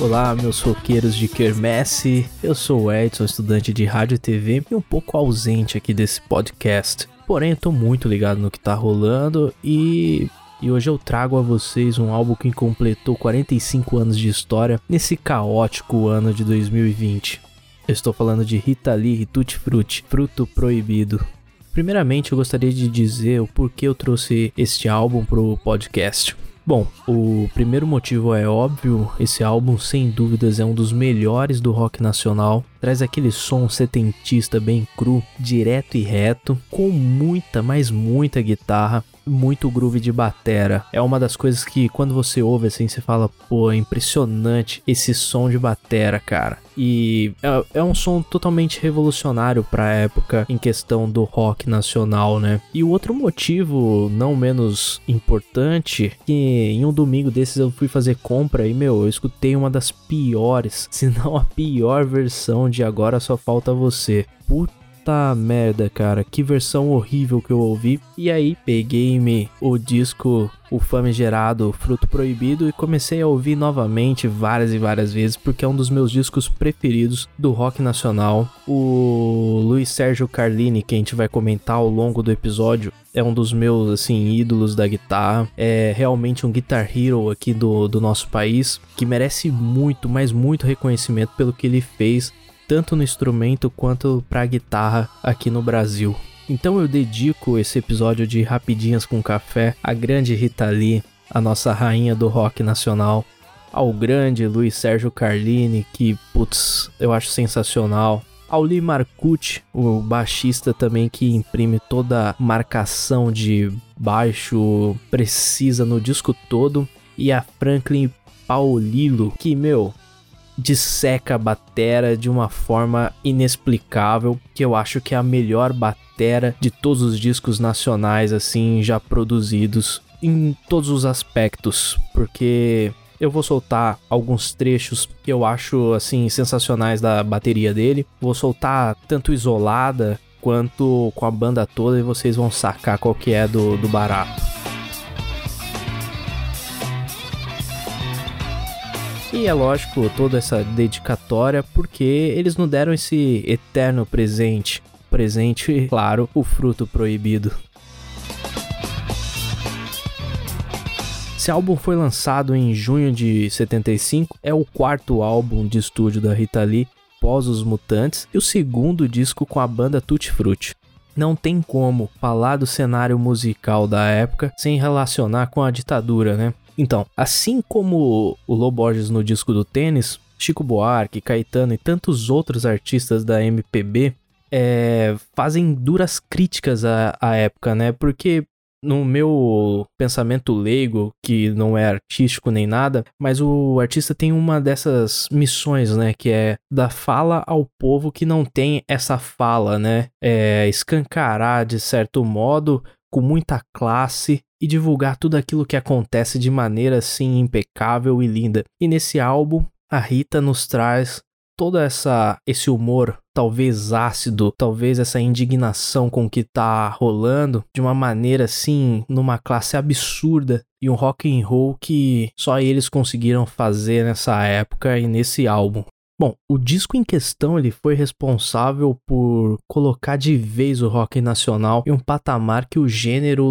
Olá, meus roqueiros de quermesse. Eu sou o Edson, estudante de rádio e TV e um pouco ausente aqui desse podcast. Porém, eu tô muito ligado no que tá rolando e e hoje eu trago a vocês um álbum que completou 45 anos de história nesse caótico ano de 2020. Eu estou falando de Rita Lee e Tutti Frutti, Fruto Proibido. Primeiramente, eu gostaria de dizer o porquê eu trouxe este álbum pro podcast. Bom, o primeiro motivo é óbvio, esse álbum sem dúvidas é um dos melhores do rock nacional. Traz aquele som setentista bem cru, direto e reto, com muita, mas muita guitarra, muito groove de batera. É uma das coisas que quando você ouve assim, você fala, pô, é impressionante esse som de batera, cara. E é, é um som totalmente revolucionário para a época em questão do rock nacional, né? E o outro motivo, não menos importante, que em um domingo desses eu fui fazer compra e, meu, eu escutei uma das piores, se não a pior versão de Agora Só Falta Você. Puta merda, cara, que versão horrível que eu ouvi. E aí peguei-me o disco, o famigerado Fruto Proibido, e comecei a ouvir novamente várias e várias vezes, porque é um dos meus discos preferidos do rock nacional. O Luiz Sérgio Carlini, que a gente vai comentar ao longo do episódio, é um dos meus, assim, ídolos da guitarra. É realmente um guitar hero aqui do, do nosso país, que merece muito, mas muito reconhecimento pelo que ele fez tanto no instrumento quanto para a guitarra aqui no Brasil. Então eu dedico esse episódio de Rapidinhas com Café à grande Rita Lee, a nossa rainha do rock nacional, ao grande Luiz Sérgio Carlini, que, putz, eu acho sensacional. Ao Lee Marcucci, o baixista também que imprime toda a marcação de baixo precisa no disco todo. E a Franklin Paulilo, que, meu, disseca a batera de uma forma inexplicável, que eu acho que é a melhor batera de todos os discos nacionais assim já produzidos em todos os aspectos, porque eu vou soltar alguns trechos que eu acho assim sensacionais da bateria dele. Vou soltar tanto isolada quanto com a banda toda e vocês vão sacar qual que é do, do barato. E é lógico toda essa dedicatória porque eles nos deram esse eterno presente. Presente, claro, o fruto proibido. Esse álbum foi lançado em junho de 75, é o quarto álbum de estúdio da Rita Lee pós Os Mutantes e o segundo disco com a banda Tutti Frutti. Não tem como falar do cenário musical da época sem relacionar com a ditadura, né? Então, assim como o Low Borges no disco do tênis, Chico Buarque, Caetano e tantos outros artistas da MPB é, fazem duras críticas à, à época, né? Porque no meu pensamento leigo, que não é artístico nem nada, mas o artista tem uma dessas missões, né? Que é dar fala ao povo que não tem essa fala, né? É escancarar, de certo modo, com muita classe e divulgar tudo aquilo que acontece de maneira assim impecável e linda. E nesse álbum, a Rita nos traz toda essa esse humor talvez ácido, talvez essa indignação com o que tá rolando de uma maneira assim, numa classe absurda e um rock and roll que só eles conseguiram fazer nessa época e nesse álbum. Bom, o disco em questão ele foi responsável por colocar de vez o rock nacional em um patamar que o gênero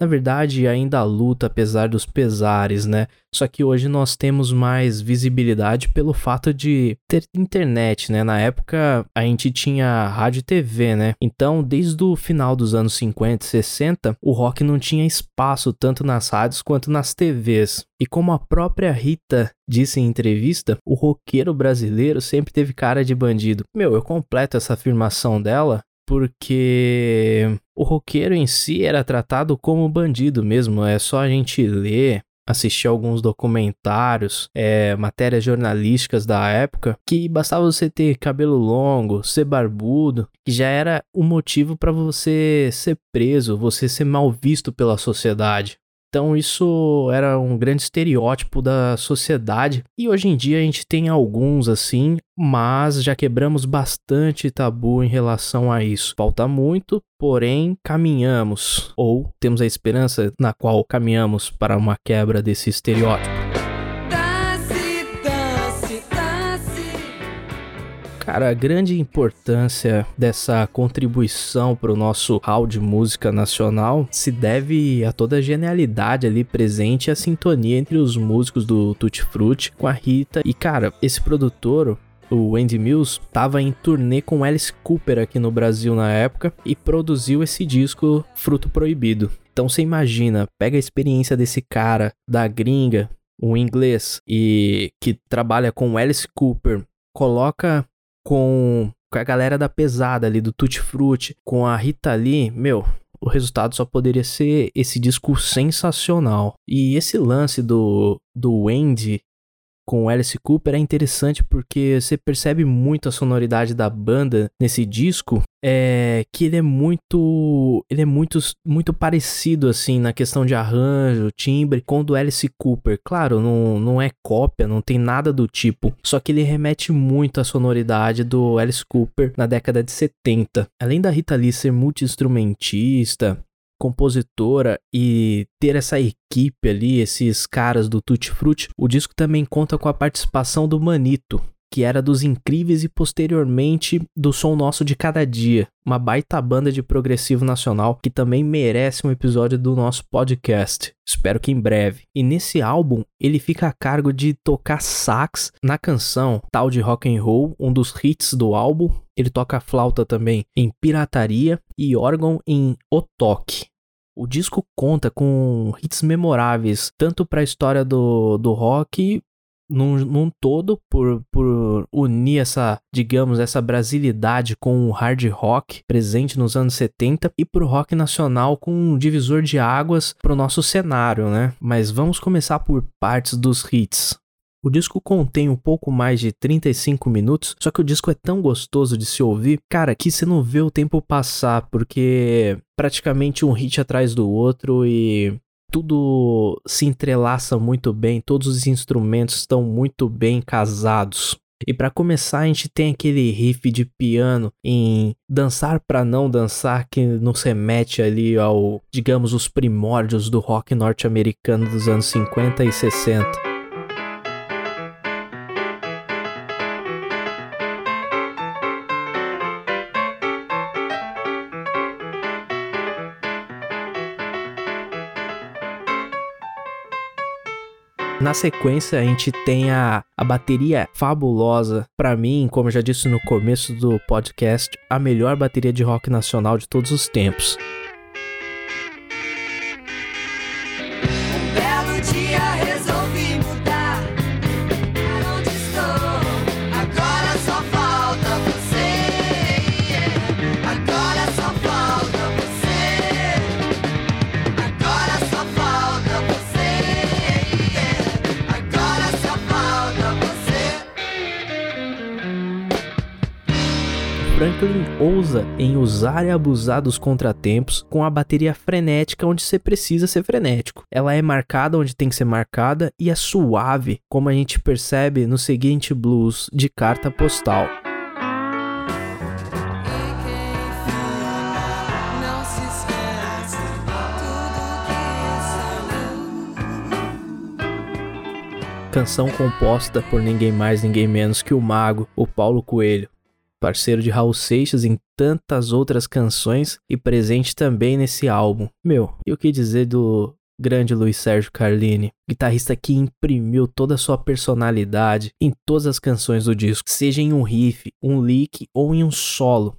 Na verdade, ainda luta apesar dos pesares, né? Só que hoje nós temos mais visibilidade pelo fato de ter internet, né? Na época a gente tinha rádio e TV, né? Então, desde o final dos anos 50 e 60, o rock não tinha espaço tanto nas rádios quanto nas TVs. E como a própria Rita disse em entrevista, o roqueiro brasileiro sempre teve cara de bandido. Meu, eu completo essa afirmação dela porque o roqueiro em si era tratado como bandido mesmo. É só a gente ler assistir alguns documentários, é, matérias jornalísticas da época, que bastava você ter cabelo longo, ser barbudo, que já era o motivo para você ser preso, você ser mal visto pela sociedade. Então isso era um grande estereótipo da sociedade e hoje em dia a gente tem alguns assim, mas já quebramos bastante tabu em relação a isso. Falta muito, porém caminhamos ou temos a esperança na qual caminhamos para uma quebra desse estereótipo. Cara, a grande importância dessa contribuição para o nosso hall de música nacional se deve a toda a genialidade ali presente e a sintonia entre os músicos do Tutti Frutti com a Rita. E cara, esse produtor, o Andy Mills estava em turnê com Alice Cooper aqui no Brasil na época e produziu esse disco Fruto Proibido. Então você imagina, pega a experiência desse cara da gringa, um inglês e que trabalha com Alice Cooper, coloca com, a galera da pesada ali do Tutti Frutti, com a Rita Lee, meu, o resultado só poderia ser esse disco sensacional. E esse lance do, do Andy com Alice Cooper é interessante porque você percebe muito a sonoridade da banda nesse disco, é que ele é muito ele é muito muito parecido assim na questão de arranjo, timbre com o do Alice Cooper. Claro, não, não é cópia, não tem nada do tipo, só que ele remete muito à sonoridade do Alice Cooper na década de 70. Além da Rita Lee ser multi-instrumentista, compositora e ter essa equipe ali, esses caras do Tutti Frutti, o disco também conta com a participação do Manito, que era dos Incríveis e posteriormente do Som Nosso de Cada Dia, uma baita banda de progressivo nacional que também merece um episódio do nosso podcast. Espero que em breve. E nesse álbum, ele fica a cargo de tocar sax na canção Tal de Rock and Roll, um dos hits do álbum. Ele toca flauta também em Pirataria e órgão em O Toque. O disco conta com hits memoráveis, tanto para a história do, do rock num, num, todo, por, por unir essa, digamos, essa brasilidade com o hard rock presente nos anos 70 e pro rock nacional com um divisor de águas pro nosso cenário, né? Mas vamos começar por partes dos hits. O disco contém um pouco mais de 35 minutos, só que o disco é tão gostoso de se ouvir, cara, que você não vê o tempo passar, porque praticamente um hit atrás do outro e tudo se entrelaça muito bem, todos os instrumentos estão muito bem casados. E para começar, a gente tem aquele riff de piano em Dançar para não dançar que nos remete ali ao, digamos, os primórdios do rock norte-americano dos anos 50 e 60. Na sequência, a gente tem a, a bateria fabulosa. Para mim, como eu já disse no começo do podcast, a melhor bateria de rock nacional de todos os tempos. Franklin ousa em usar e abusar dos contratempos com a bateria frenética onde você precisa ser frenético. Ela é marcada onde tem que ser marcada e é suave, como a gente percebe no seguinte blues de carta postal. canção composta por ninguém mais, ninguém menos que o mago, o Paulo Coelho parceiro de Raul Seixas em tantas outras canções e presente também nesse álbum. Meu, e o que dizer do grande Luiz Sérgio Carlini, guitarrista que imprimiu toda a sua personalidade em todas as canções do disco, seja em um riff, um lick ou em um solo,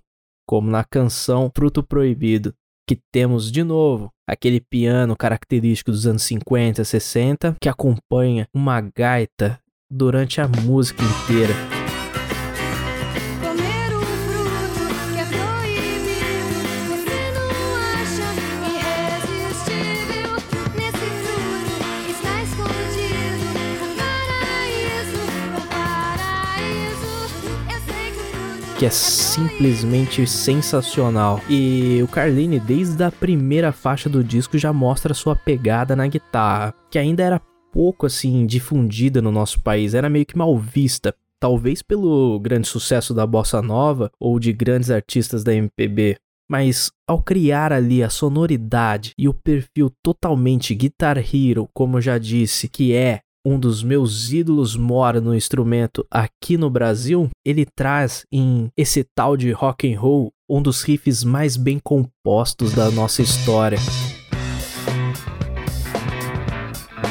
como na canção Fruto Proibido, que temos de novo aquele piano característico dos anos 50, 60, que acompanha uma gaita durante a música inteira. Que é simplesmente sensacional. E o Carlini, desde a primeira faixa do disco, já mostra sua pegada na guitarra, que ainda era pouco assim difundida no nosso país, era meio que mal vista. Talvez pelo grande sucesso da bossa nova ou de grandes artistas da MPB, mas ao criar ali a sonoridade e o perfil totalmente Guitar Hero, como eu já disse, que é um dos meus ídolos mora no instrumento aqui no Brasil, ele traz em esse tal de rock and roll um dos riffs mais bem compostos da nossa história.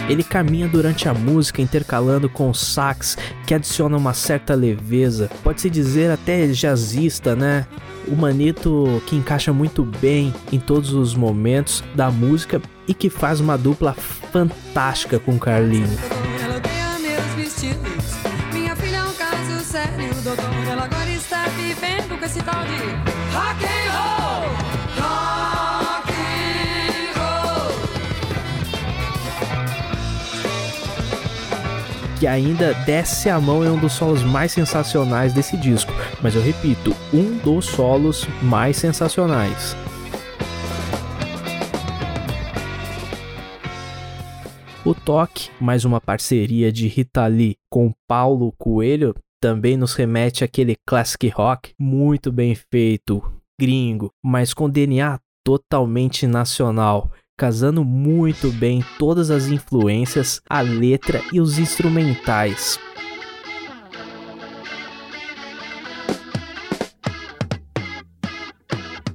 Ele caminha durante a música intercalando com o sax, que adiciona uma certa leveza, pode-se dizer até jazzista, né? O Manito que encaixa muito bem em todos os momentos da música e que faz uma dupla fantástica com Carlinho. Que ainda desce a mão em um dos solos mais sensacionais desse disco. Mas eu repito, um dos solos mais sensacionais. O Toque, mais uma parceria de Rita Lee com Paulo Coelho, também nos remete àquele classic rock muito bem feito, gringo, mas com DNA totalmente nacional, casando muito bem todas as influências, a letra e os instrumentais.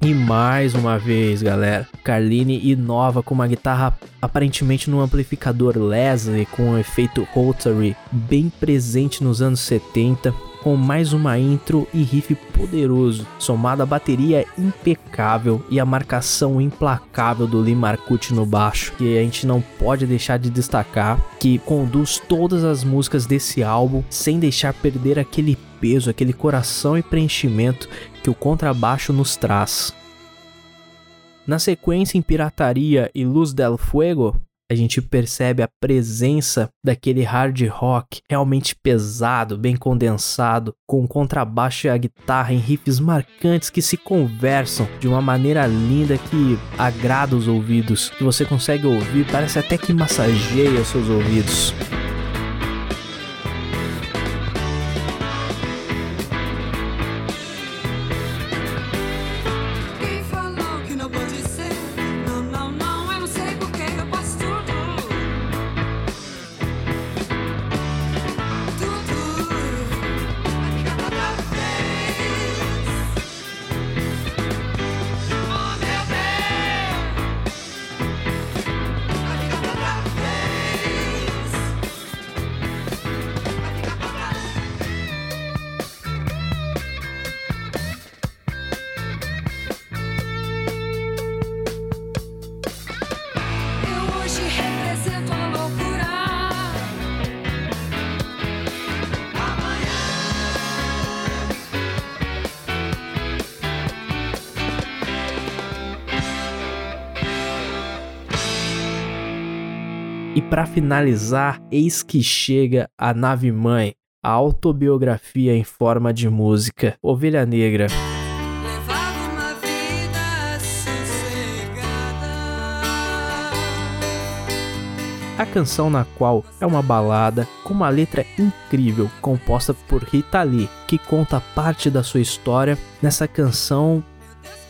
E mais uma vez, galera, Carline inova com uma guitarra aparentemente num amplificador Leslie com um efeito Rotary bem presente nos anos 70, com mais uma intro e riff poderoso, somado à bateria impecável e a marcação implacável do Lee Marcucci no baixo, que a gente não pode deixar de destacar, que conduz todas as músicas desse álbum sem deixar perder aquele peso, aquele coração e preenchimento que o contrabaixo nos traz. Na sequência, em Pirataria e Luz del Fuego, a gente percebe a presença daquele hard rock realmente pesado, bem condensado, com o contrabaixo e a guitarra em riffs marcantes que se conversam de uma maneira linda que agrada os ouvidos, que você consegue ouvir, parece até que massageia os seus ouvidos. Para finalizar, eis que chega a nave mãe, a autobiografia em forma de música, Ovelha Negra. A canção na qual é uma balada com uma letra incrível composta por Rita Lee, que conta parte da sua história nessa canção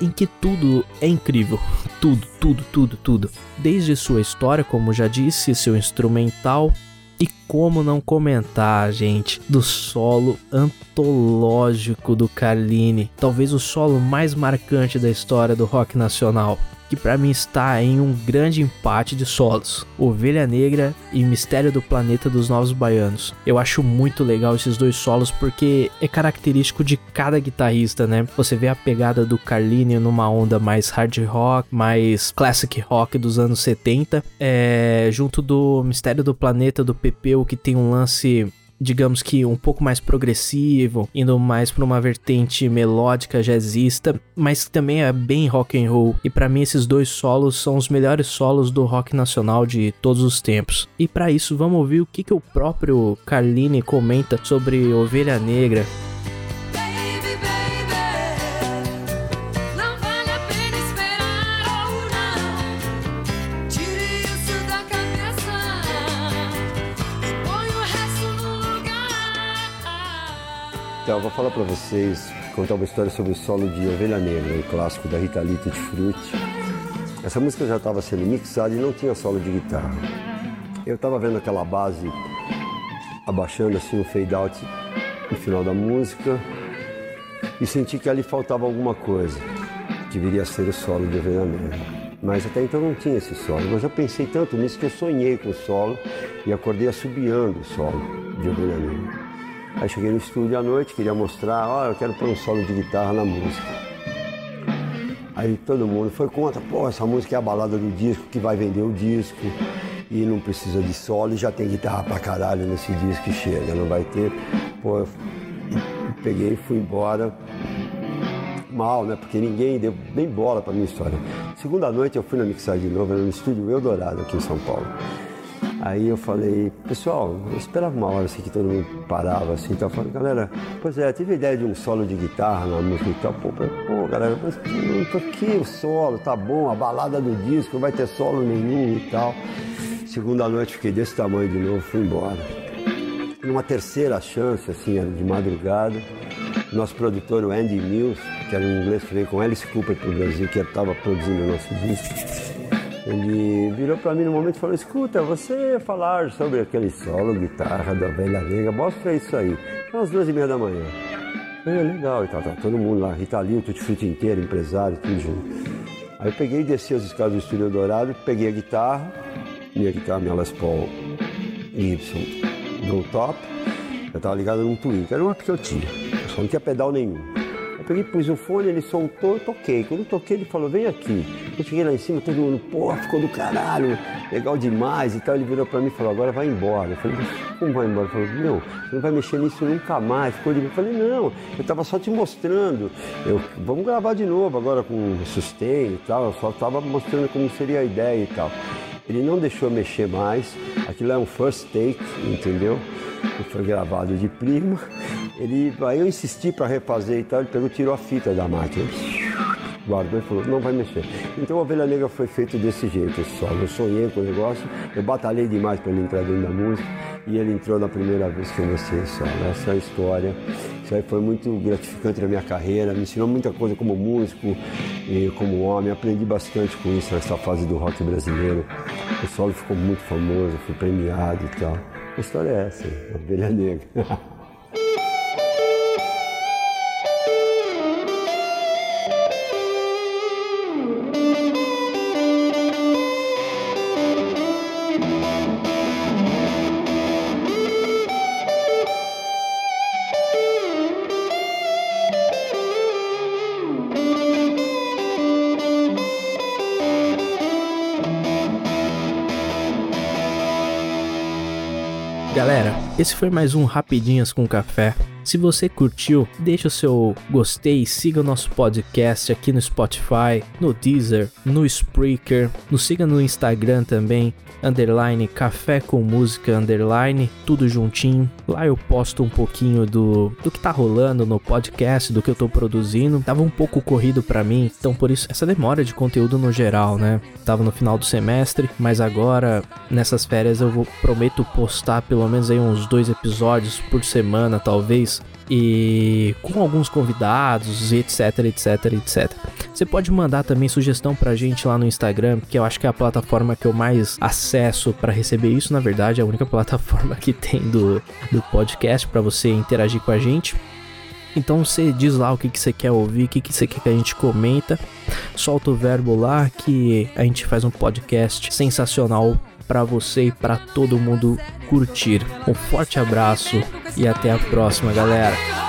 em que tudo é incrível. Tudo, tudo, tudo, tudo. Desde sua história, como já disse, seu instrumental. E como não comentar, gente, do solo antológico do Carline, talvez o solo mais marcante da história do rock nacional, que para mim está em um grande empate de solos: Ovelha Negra e Mistério do Planeta dos Novos Baianos. Eu acho muito legal esses dois solos porque é característico de cada guitarrista, né? Você vê a pegada do Carline numa onda mais hard rock, mais classic rock dos anos 70, é, junto do Mistério do Planeta do Pepeu, que tem um lance digamos que um pouco mais progressivo, indo mais para uma vertente melódica jazzista, mas também é bem rock and roll. E para mim esses dois solos são os melhores solos do rock nacional de todos os tempos. E para isso vamos ouvir o que, que o próprio Carline comenta sobre Ovelha Negra. Então, vou falar pra vocês, contar uma história sobre o solo de Ovelha Negra, um clássico da Rita Lee Frutti. Essa música já estava sendo mixada e não tinha solo de guitarra. Eu estava vendo aquela base abaixando assim o fade out no final da música e senti que ali faltava alguma coisa, que viria a ser o solo de Ovelha Negra. Mas até então não tinha esse solo, mas eu pensei tanto nisso que eu sonhei com o solo e acordei assobiando o solo de Ovelha Negra. Aí cheguei no estúdio à noite, queria mostrar, ó, oh, eu quero pôr um solo de guitarra na música. Aí todo mundo foi contra, pô, essa música é a balada do disco, que vai vender o disco e não precisa de solo e já tem guitarra pra caralho nesse disco que chega, não vai ter. Pô, eu peguei e fui embora mal, né? Porque ninguém deu nem bola pra minha história. Segunda noite eu fui na mixagem de novo, era no estúdio Eldorado aqui em São Paulo. Aí eu falei, pessoal, eu esperava uma hora assim que todo mundo parava assim, então eu falei, galera, pois é, tive ideia de um solo de guitarra na música e tal, pô, pô galera, mas não toquei o solo, tá bom, a balada do disco, não vai ter solo nenhum e tal. Segunda noite fiquei desse tamanho de novo, fui embora. Numa terceira chance, assim, de madrugada, nosso produtor, o Andy Mills, que era um inglês que veio com Alice Cooper para o Brasil, que estava produzindo o nosso disco, ele virou para mim no momento e falou: Escuta, você falar sobre aquele solo, guitarra da Velha Negra, mostra isso aí. São as duas e meia da manhã. É legal e tal, tá, todo mundo lá, Rita Lee, o Tutti inteiro, empresário, tudo junto. Aí eu peguei e desci as escadas do Estúdio Dourado, peguei a guitarra, minha guitarra, minha Les Paul Y no top, eu tava ligado num Twin, que era uma que eu tinha, só não tinha pedal nenhum peguei, pus o fone, ele soltou, eu toquei. Quando eu toquei, ele falou, vem aqui. Eu cheguei lá em cima, todo mundo, pô, ficou do caralho, legal demais e tal. Ele virou pra mim e falou, agora vai embora. Eu falei, como vai embora? Ele falou, meu, você não vai mexer nisso nunca mais. Ficou de... Eu falei, não, eu tava só te mostrando. Eu, vamos gravar de novo agora com sustain e tal. Eu só tava mostrando como seria a ideia e tal. Ele não deixou mexer mais. Aquilo é um first take, entendeu? Foi gravado de prima. Ele, aí eu insisti para refazer e tal, ele pegou, tirou a fita da máquina, guardou e falou, não vai mexer. Então a Ovelha Negra foi feito desse jeito, só. Eu sonhei com o negócio, eu batalhei demais para ele entrar dentro da música e ele entrou na primeira vez que eu mexi só. Essa é a história. Isso aí foi muito gratificante na minha carreira, me ensinou muita coisa como músico e como homem. Aprendi bastante com isso nessa fase do rock brasileiro. O solo ficou muito famoso, fui premiado e tal. A história é essa, a Ovelha Negra. esse foi mais um Rapidinhas com Café. Se você curtiu, deixa o seu gostei, siga o nosso podcast aqui no Spotify, no Deezer, no Spreaker, nos siga no Instagram também, underline café com música, underline, tudo juntinho. Lá eu posto um pouquinho do, do que tá rolando no podcast, do que eu tô produzindo. Tava um pouco corrido para mim, então por isso essa demora de conteúdo no geral, né? Tava no final do semestre, mas agora nessas férias eu vou prometo postar pelo menos aí uns dois episódios por semana, talvez e com alguns convidados, etc, etc, etc. Você pode mandar também sugestão pra gente lá no Instagram, que eu acho que é a plataforma que eu mais acesso para receber isso, na verdade, é a única plataforma que tem do, do podcast para você interagir com a gente. Então você diz lá o que, que você quer ouvir, o que, que você quer que a gente comenta, solta o verbo lá que a gente faz um podcast sensacional para você e para todo mundo curtir. Um forte abraço e até a próxima, galera.